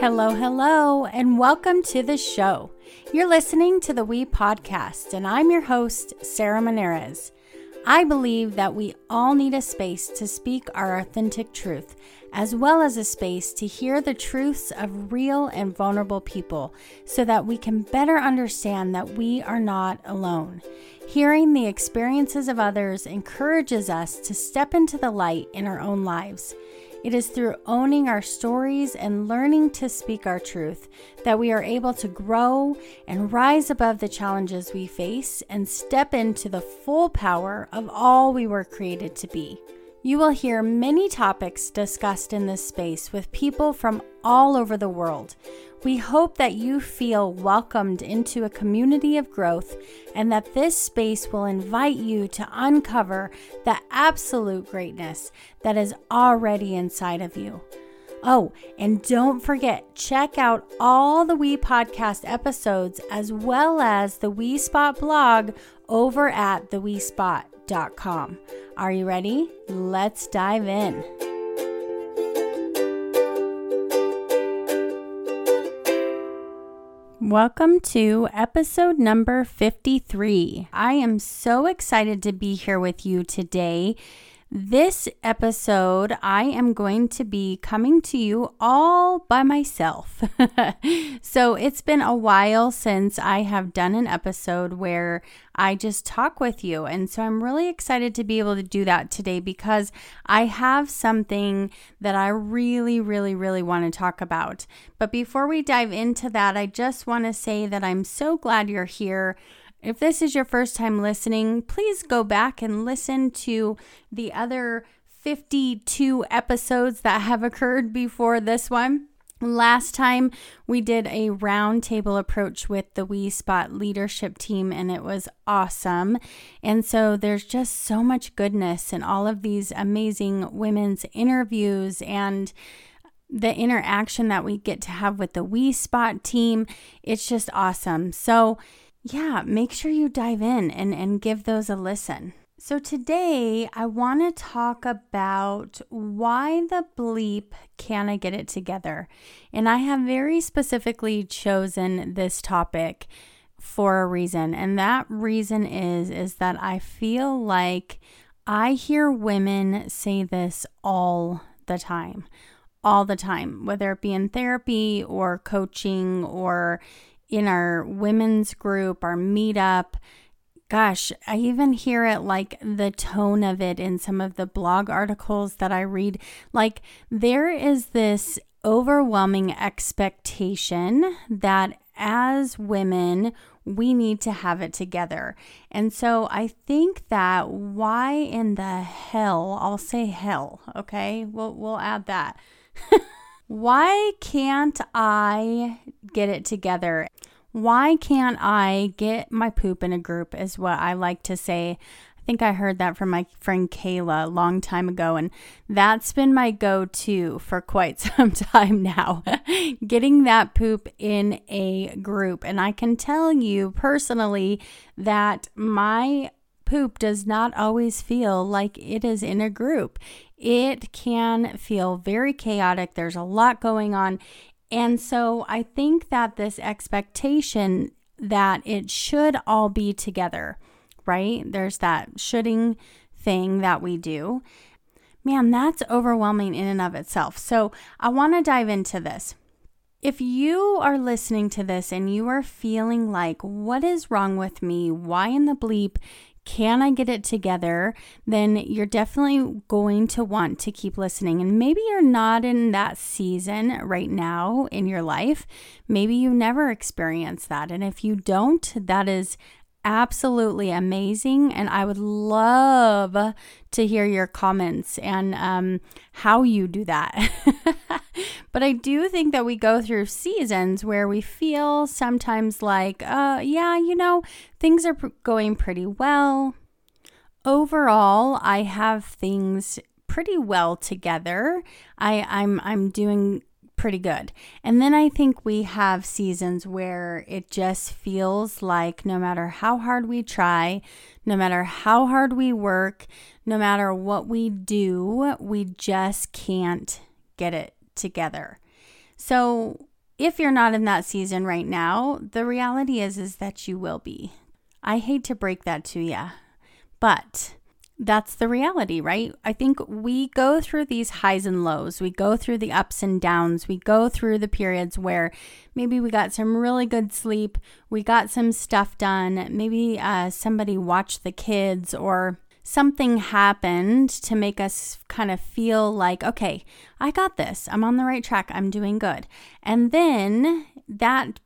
Hello, hello, and welcome to the show. You're listening to the We Podcast, and I'm your host, Sarah Monares. I believe that we all need a space to speak our authentic truth, as well as a space to hear the truths of real and vulnerable people so that we can better understand that we are not alone. Hearing the experiences of others encourages us to step into the light in our own lives. It is through owning our stories and learning to speak our truth that we are able to grow and rise above the challenges we face and step into the full power of all we were created to be. You will hear many topics discussed in this space with people from all over the world. We hope that you feel welcomed into a community of growth and that this space will invite you to uncover the absolute greatness that is already inside of you. Oh, and don't forget, check out all the We Podcast episodes as well as the We Spot blog over at Are you ready? Let's dive in. Welcome to episode number 53. I am so excited to be here with you today this episode, I am going to be coming to you all by myself. so, it's been a while since I have done an episode where I just talk with you. And so, I'm really excited to be able to do that today because I have something that I really, really, really want to talk about. But before we dive into that, I just want to say that I'm so glad you're here. If this is your first time listening, please go back and listen to the other 52 episodes that have occurred before this one. Last time we did a roundtable approach with the We Spot leadership team, and it was awesome. And so there's just so much goodness in all of these amazing women's interviews and the interaction that we get to have with the We Spot team. It's just awesome. So, yeah, make sure you dive in and, and give those a listen. So, today I want to talk about why the bleep can I get it together? And I have very specifically chosen this topic for a reason. And that reason is is that I feel like I hear women say this all the time. All the time, whether it be in therapy or coaching or in our women's group, our meetup. Gosh, I even hear it like the tone of it in some of the blog articles that I read. Like, there is this overwhelming expectation that as women, we need to have it together. And so I think that why in the hell, I'll say hell, okay? We'll, we'll add that. Why can't I get it together? Why can't I get my poop in a group, is what I like to say. I think I heard that from my friend Kayla a long time ago, and that's been my go to for quite some time now. Getting that poop in a group. And I can tell you personally that my poop does not always feel like it is in a group. It can feel very chaotic. There's a lot going on. And so I think that this expectation that it should all be together, right? There's that shoulding thing that we do. Man, that's overwhelming in and of itself. So I want to dive into this. If you are listening to this and you are feeling like, what is wrong with me? Why in the bleep can I get it together? Then you're definitely going to want to keep listening. And maybe you're not in that season right now in your life. Maybe you never experienced that. And if you don't, that is absolutely amazing. And I would love to hear your comments and um, how you do that. but I do think that we go through seasons where we feel sometimes like, uh, yeah, you know, things are going pretty well. Overall, I have things pretty well together. I, I'm I'm doing pretty good. And then I think we have seasons where it just feels like no matter how hard we try, no matter how hard we work, no matter what we do, we just can't get it together. So, if you're not in that season right now, the reality is is that you will be. I hate to break that to you, but that's the reality, right? I think we go through these highs and lows. We go through the ups and downs. We go through the periods where maybe we got some really good sleep, we got some stuff done, maybe uh, somebody watched the kids, or something happened to make us kind of feel like, okay, I got this. I'm on the right track. I'm doing good. And then that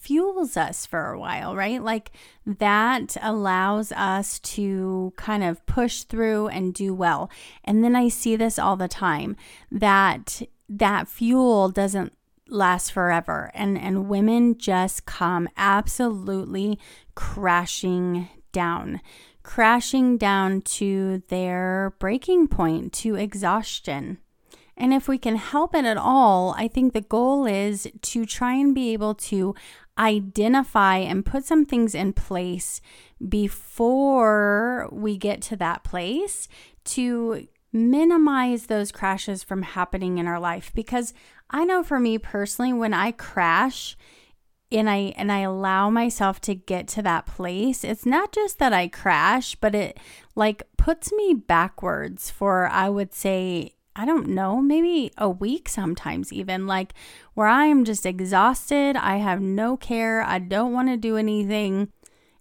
fuels us for a while, right? Like that allows us to kind of push through and do well. And then I see this all the time that that fuel doesn't last forever and and women just come absolutely crashing down crashing down to their breaking point to exhaustion and if we can help it at all, I think the goal is to try and be able to identify and put some things in place before we get to that place to minimize those crashes from happening in our life. Because I know for me personally when I crash and I and I allow myself to get to that place it's not just that I crash but it like puts me backwards for I would say I don't know, maybe a week sometimes, even like where I am just exhausted. I have no care. I don't want to do anything.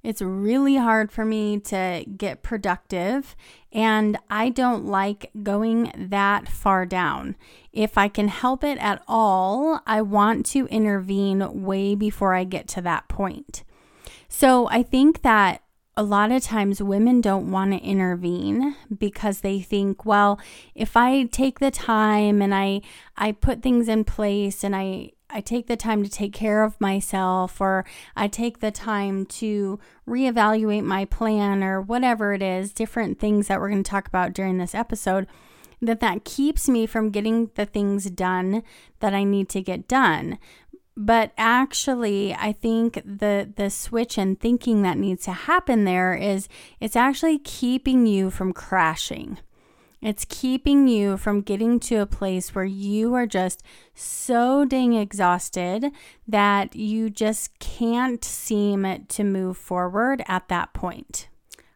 It's really hard for me to get productive, and I don't like going that far down. If I can help it at all, I want to intervene way before I get to that point. So I think that a lot of times women don't want to intervene because they think well if i take the time and i i put things in place and i I take the time to take care of myself, or I take the time to reevaluate my plan, or whatever it is, different things that we're going to talk about during this episode, that that keeps me from getting the things done that I need to get done. But actually, I think the the switch in thinking that needs to happen there is it's actually keeping you from crashing. It's keeping you from getting to a place where you are just so dang exhausted that you just can't seem to move forward at that point.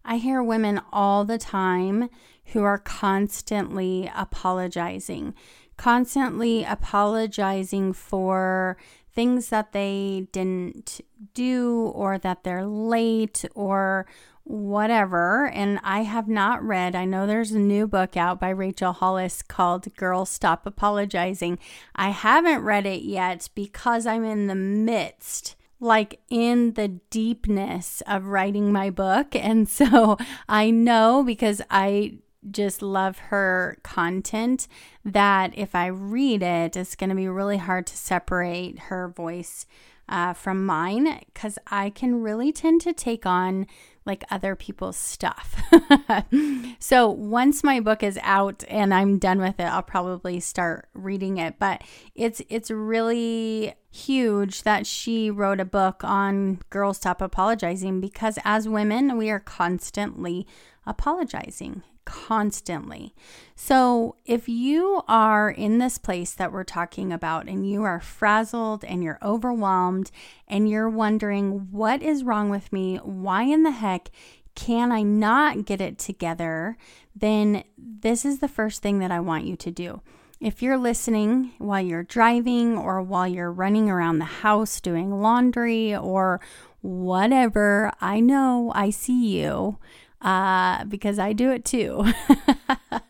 I hear women all the time who are constantly apologizing, constantly apologizing for things that they didn't do or that they're late or whatever. And I have not read, I know there's a new book out by Rachel Hollis called Girls Stop Apologizing. I haven't read it yet because I'm in the midst like in the deepness of writing my book. And so I know because I just love her content that if I read it, it's going to be really hard to separate her voice uh, from mine because I can really tend to take on like other people's stuff. so once my book is out and I'm done with it, I'll probably start reading it. But it's it's really huge that she wrote a book on girls stop apologizing because as women we are constantly apologizing constantly. So, if you are in this place that we're talking about and you are frazzled and you're overwhelmed and you're wondering, what is wrong with me? Why in the heck can I not get it together? Then this is the first thing that I want you to do. If you're listening while you're driving or while you're running around the house doing laundry or whatever, I know I see you uh, because I do it too.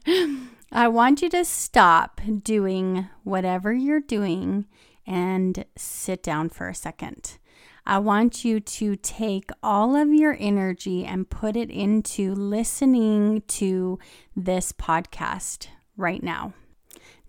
I want you to stop doing whatever you're doing and sit down for a second. I want you to take all of your energy and put it into listening to this podcast right now.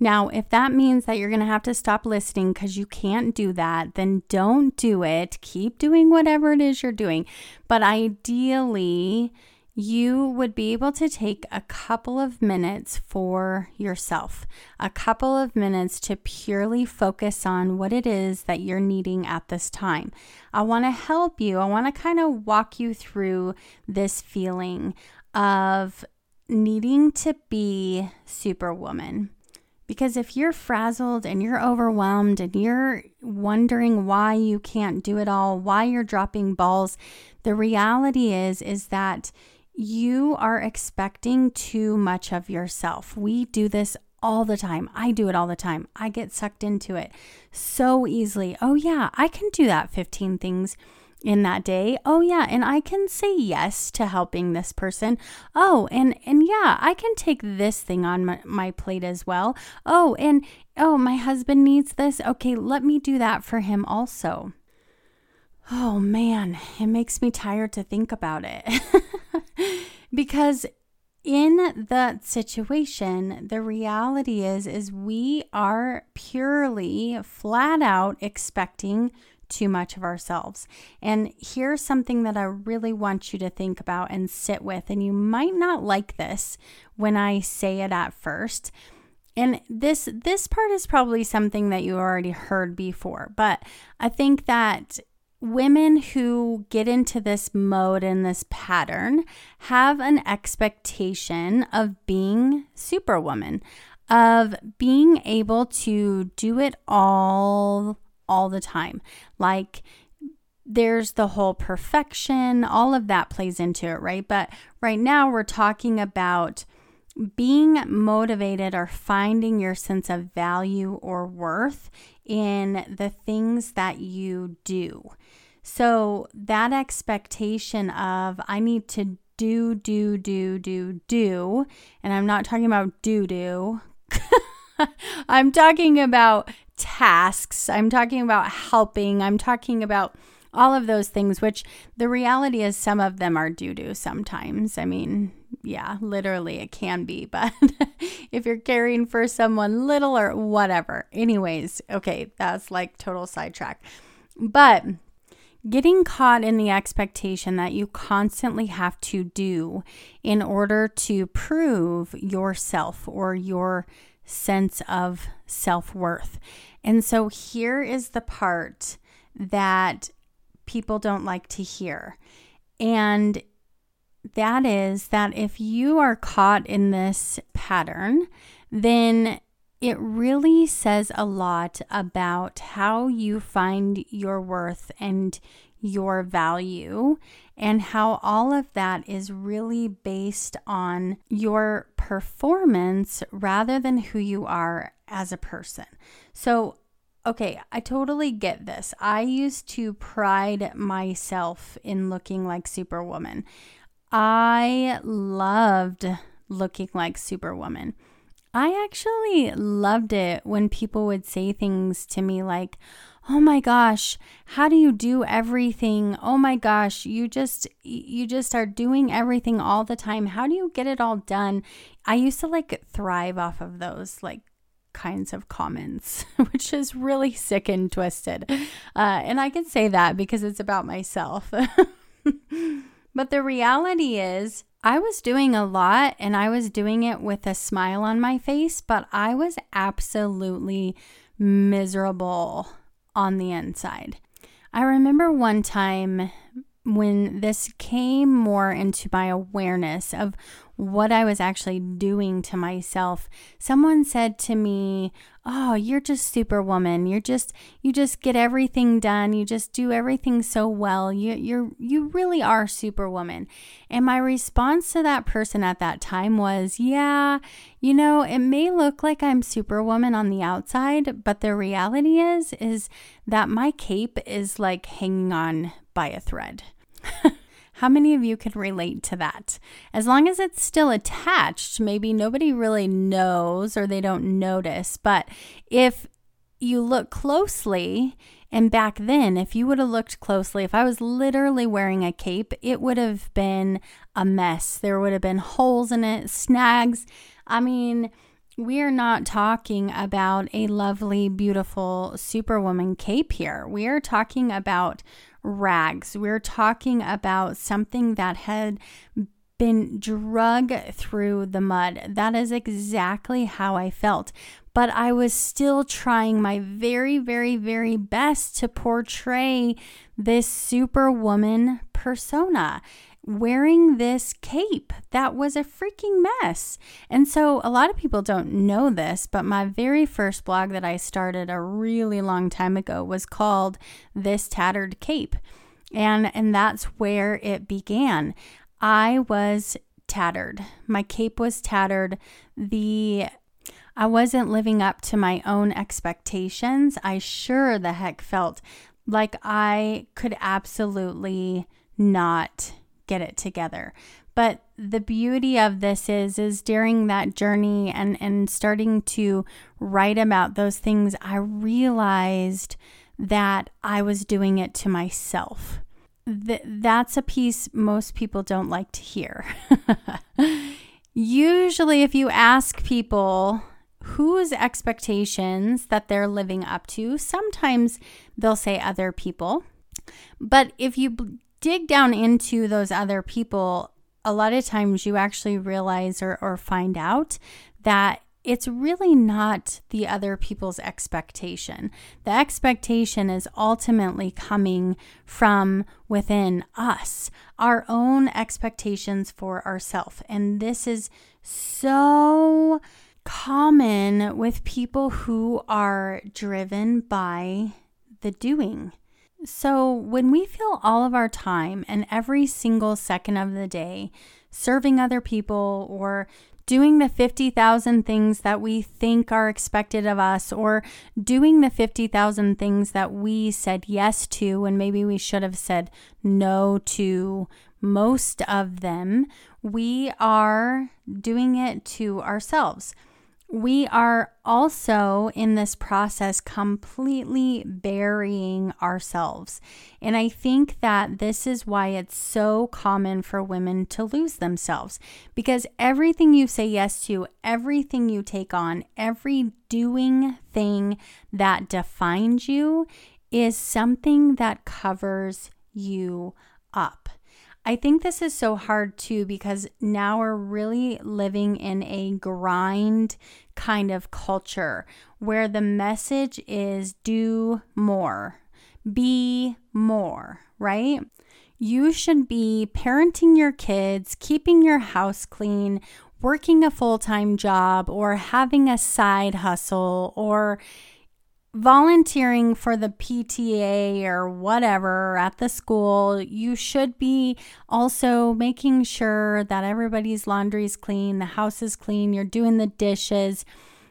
Now, if that means that you're going to have to stop listening because you can't do that, then don't do it. Keep doing whatever it is you're doing. But ideally, you would be able to take a couple of minutes for yourself, a couple of minutes to purely focus on what it is that you're needing at this time. I want to help you. I want to kind of walk you through this feeling of needing to be superwoman, Because if you're frazzled and you're overwhelmed and you're wondering why you can't do it all, why you're dropping balls, the reality is is that you are expecting too much of yourself. We do this all the time. I do it all the time. I get sucked into it so easily. Oh, yeah, I can do that 15 things in that day. Oh yeah, and I can say yes to helping this person. Oh, and and yeah, I can take this thing on my, my plate as well. Oh, and oh, my husband needs this. Okay, let me do that for him also. Oh man, it makes me tired to think about it. because in that situation, the reality is is we are purely flat out expecting too much of ourselves. And here's something that I really want you to think about and sit with. And you might not like this when I say it at first. And this this part is probably something that you already heard before, but I think that women who get into this mode and this pattern have an expectation of being superwoman, of being able to do it all all the time. Like there's the whole perfection, all of that plays into it, right? But right now we're talking about being motivated or finding your sense of value or worth in the things that you do. So that expectation of I need to do, do, do, do, do, and I'm not talking about do, do. I'm talking about tasks. I'm talking about helping. I'm talking about all of those things, which the reality is some of them are do, do sometimes. I mean, yeah, literally it can be, but if you're caring for someone little or whatever. Anyways, okay, that's like total sidetrack. But getting caught in the expectation that you constantly have to do in order to prove yourself or your sense of self worth. And so here is the part that people don't like to hear. And that is that if you are caught in this pattern, then it really says a lot about how you find your worth and your value, and how all of that is really based on your performance rather than who you are as a person. So, okay, I totally get this. I used to pride myself in looking like Superwoman. I loved looking like Superwoman. I actually loved it when people would say things to me like, "Oh my gosh, how do you do everything? Oh my gosh, you just you just are doing everything all the time. How do you get it all done?" I used to like thrive off of those like kinds of comments, which is really sick and twisted. Uh, and I can say that because it's about myself. but the reality is, I was doing a lot and I was doing it with a smile on my face, but I was absolutely miserable on the inside. I remember one time when this came more into my awareness of what I was actually doing to myself, someone said to me, "Oh, you're just superwoman. You're just you just get everything done. You just do everything so well. You you're you really are superwoman." And my response to that person at that time was, "Yeah, you know, it may look like I'm superwoman on the outside, but the reality is is that my cape is like hanging on by a thread." How many of you can relate to that? As long as it's still attached, maybe nobody really knows or they don't notice. But if you look closely, and back then, if you would have looked closely, if I was literally wearing a cape, it would have been a mess. There would have been holes in it, snags. I mean, we are not talking about a lovely, beautiful superwoman cape here. We are talking about rags. We're talking about something that had been drug through the mud. That is exactly how I felt. But I was still trying my very, very, very best to portray this superwoman persona wearing this cape that was a freaking mess. And so a lot of people don't know this, but my very first blog that I started a really long time ago was called This Tattered Cape. And and that's where it began. I was tattered. My cape was tattered. The I wasn't living up to my own expectations. I sure the heck felt like I could absolutely not get it together. But the beauty of this is is during that journey and and starting to write about those things, I realized that I was doing it to myself. Th- that's a piece most people don't like to hear. Usually, if you ask people whose expectations that they're living up to, sometimes they'll say other people. But if you dig down into those other people, a lot of times you actually realize or, or find out that it's really not the other people's expectation. The expectation is ultimately coming from within us, our own expectations for ourselves. And this is so common with people who are driven by the doing. So, when we fill all of our time and every single second of the day serving other people or doing the 50,000 things that we think are expected of us, or doing the 50,000 things that we said yes to when maybe we should have said no to most of them, we are doing it to ourselves we are also in this process completely burying ourselves. And I think that this is why it's so common for women to lose themselves because everything you say yes to, everything you take on, every doing thing that defines you is something that covers you up. I think this is so hard too because now we're really living in a grind kind of culture where the message is do more, be more, right? You should be parenting your kids, keeping your house clean, working a full time job, or having a side hustle, or volunteering for the PTA or whatever at the school, you should be also making sure that everybody's laundry is clean, the house is clean, you're doing the dishes,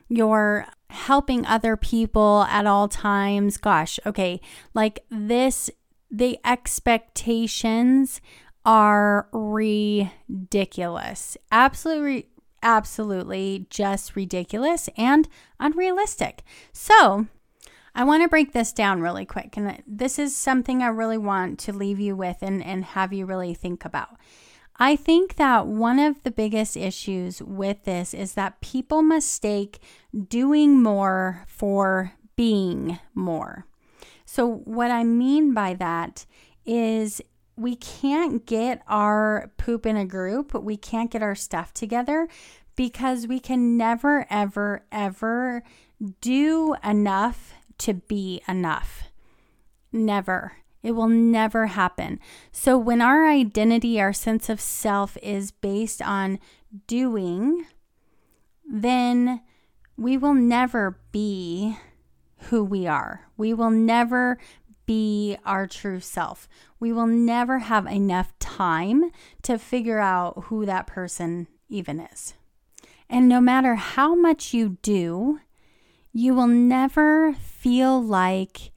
you're helping other people at all times. Gosh, okay, like this, the expectations are ridiculous. Absolutely absolutely just ridiculous and unrealistic. So, I want to break this down really quick. And this is something I really want to leave you with and, and have you really think about. I think that one of the biggest issues with this is that people mistake doing more for being more. So, what I mean by that is we can't get our poop in a group, we can't get our stuff together because we can never, ever, ever do enough to be enough. Never. It will never happen. So, when our identity, our sense of self is based on doing, then we will never be who we are. We will never be our true self. We will never have enough time to figure out who that person even is. And no matter how much you do, you will never feel like,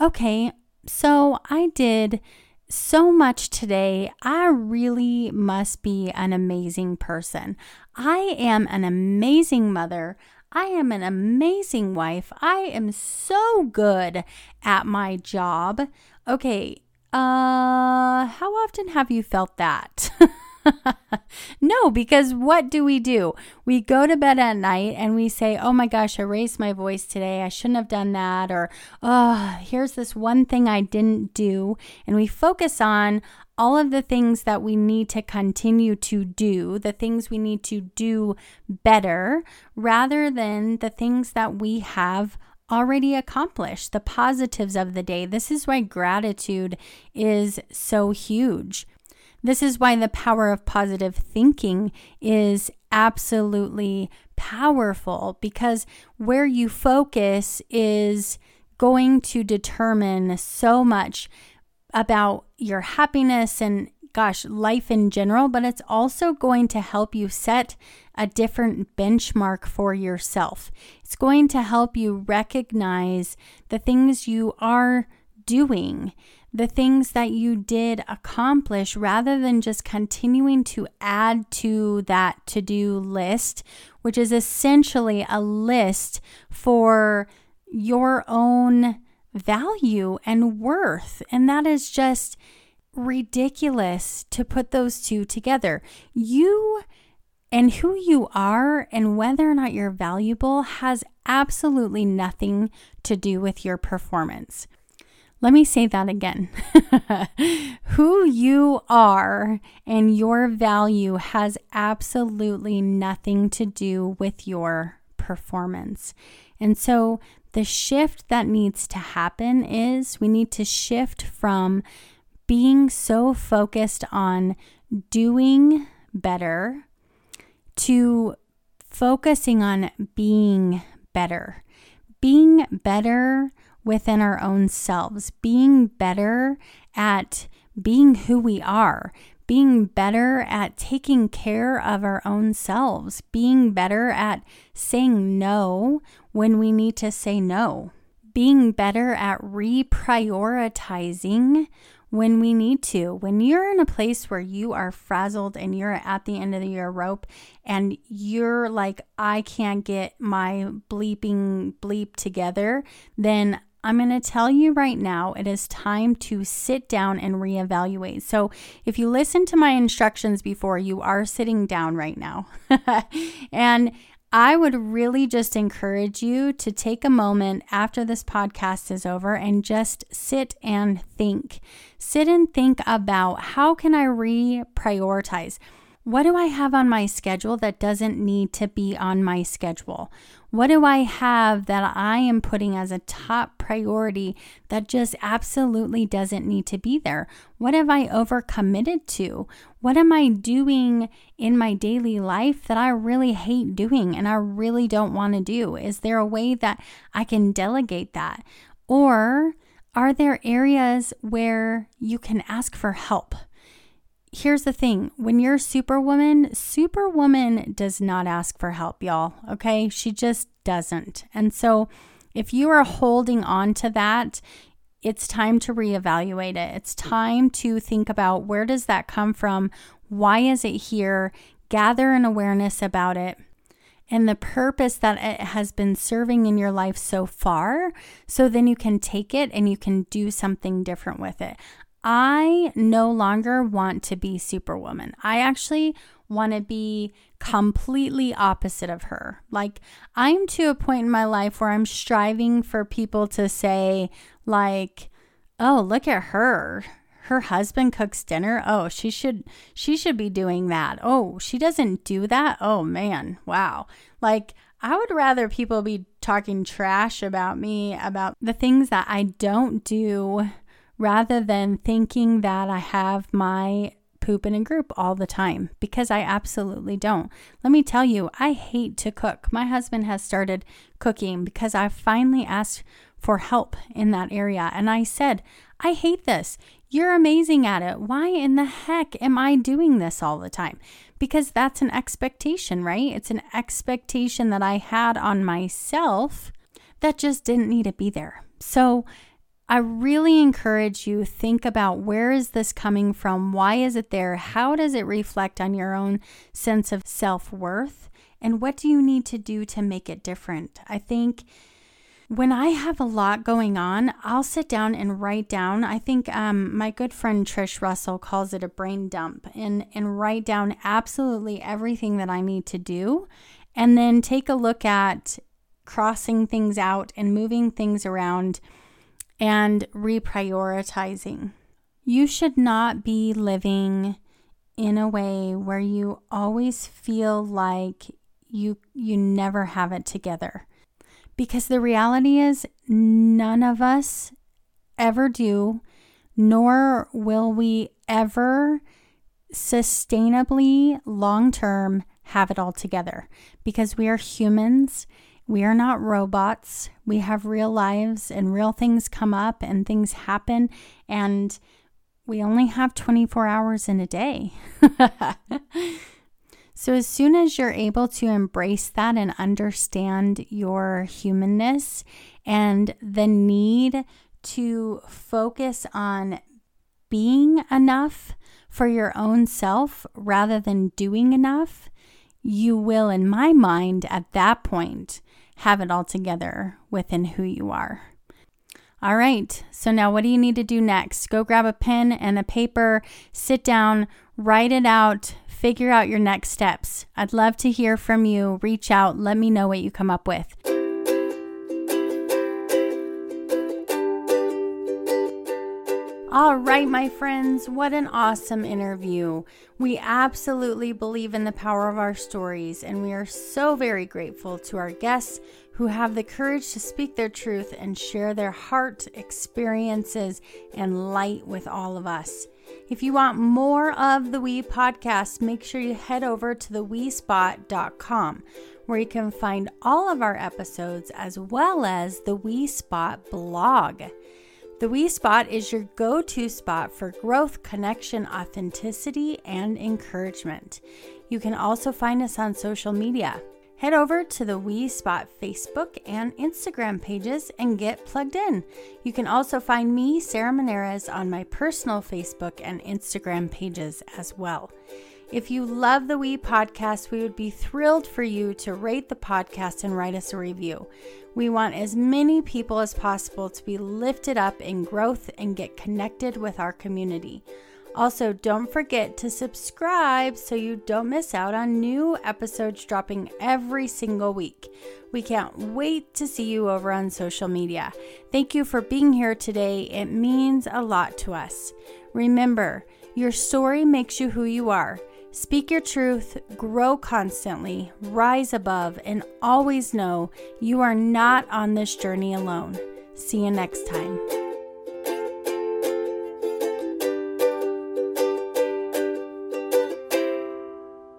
okay, so I did so much today. I really must be an amazing person. I am an amazing mother. I am an amazing wife. I am so good at my job. Okay, uh, how often have you felt that? no, because what do we do? We go to bed at night and we say, oh my gosh, I raised my voice today. I shouldn't have done that. Or, oh, here's this one thing I didn't do. And we focus on all of the things that we need to continue to do, the things we need to do better, rather than the things that we have already accomplished, the positives of the day. This is why gratitude is so huge This is why the power of positive thinking is absolutely powerful because where you focus is going to determine so much about your happiness and gosh, life in general, but it's also going to help you set a different benchmark for yourself. It's going to help you recognize the things you are doing, the things that you did accomplish, rather than just continuing to add to that to do list, which is essentially a list for your own value and worth. And that is just ridiculous to put those two together. You and who you are and whether or not you're valuable has absolutely nothing to do with your performance. Let me say that again. who you are and your value has absolutely nothing to do with your performance. And so the shift that needs to happen is we need to shift from being so focused on doing better to focusing on being better. Being better within our own selves, being better at being who we are, being better at taking care of our own selves, being better at saying no when we need to say no, being better at reprioritizing when we need to. When you're in a place where you are frazzled and you're at the end of your rope and you're like, I can't get my bleeping bleep together, then I'm going to tell you right now, it is time to sit down and reevaluate. So, if you listen to my instructions before, you are sitting down right now. and I would really just encourage you to take a moment after this podcast is over and just sit and think. Sit and think about how can I reprioritize? What do I have on my schedule that doesn't need to be on my schedule? What do I have that I am putting as a top priority that just absolutely doesn't need to be there? What have I overcommitted to? What am I doing in my daily life that I really hate doing and I really don't want to do? Is there a way that I can delegate that? Or are there areas where you can ask for help? Here's the thing when you're superwoman, superwoman does not ask for help, y'all. Okay. She just doesn't. And so if you are holding on to that, it's time to reevaluate it. It's time to think about where does that come from? Why is it here? Gather an awareness about it and the purpose that it has been serving in your life so far. So then you can take it and you can do something different with it. I no longer want to be Superwoman. I actually want to be completely opposite of her. Like, I'm to a point in my life where I'm striving for people to say, like, oh, look at her. Her husband cooks dinner. Oh, she should she should be doing that. Oh, she doesn't do that. Oh man. Wow. Like I would rather people be talking trash about me about the things that I don't do rather than thinking that I have my poop in a group all the time because I absolutely don't. Let me tell you, I hate to cook. My husband has started cooking because I finally asked for help in that area. And I said, I hate this. You're amazing at it. Why in the heck am I doing this all the time? Because that's an expectation, right? It's an expectation that I had on myself that just didn't need to be there. So, I really encourage you think about where is this coming from? Why is it there? How does it reflect on your own sense of self-worth? And what do you need to do to make it different? I think when I have a lot going on, I'll sit down and write down. I think um, my good friend Trish Russell calls it a brain dump and, and write down absolutely everything that I need to do. And then take a look at crossing things out and moving things around and reprioritizing. You should not be living in a way where you always feel like you you never have it together. Because the reality is none of us ever do, nor will we ever sustainably, long term, have it all together because we are humans. We are not robots. We have real lives and real things come up and things happen. And we only have 24 hours in a day. so, as soon as you're able to embrace that and understand your humanness and the need to focus on being enough for your own self rather than doing enough, you will, in my mind, at that point, have it all together within who you are. All right, so now what do you need to do next? Go grab a pen and a paper, sit down, write it out, figure out your next steps. I'd love to hear from you. Reach out, let me know what you come up with. All right, my friends, what an awesome interview. We absolutely believe in the power of our stories, and we are so very grateful to our guests who have the courage to speak their truth and share their heart, experiences, and light with all of us. If you want more of the We podcast, make sure you head over to theWeSpot.com where you can find all of our episodes as well as the We Spot blog. The We Spot is your go to spot for growth, connection, authenticity, and encouragement. You can also find us on social media. Head over to the We Spot Facebook and Instagram pages and get plugged in. You can also find me, Sarah Monares, on my personal Facebook and Instagram pages as well. If you love the We podcast, we would be thrilled for you to rate the podcast and write us a review. We want as many people as possible to be lifted up in growth and get connected with our community. Also, don't forget to subscribe so you don't miss out on new episodes dropping every single week. We can't wait to see you over on social media. Thank you for being here today. It means a lot to us. Remember, your story makes you who you are. Speak your truth, grow constantly, rise above, and always know you are not on this journey alone. See you next time.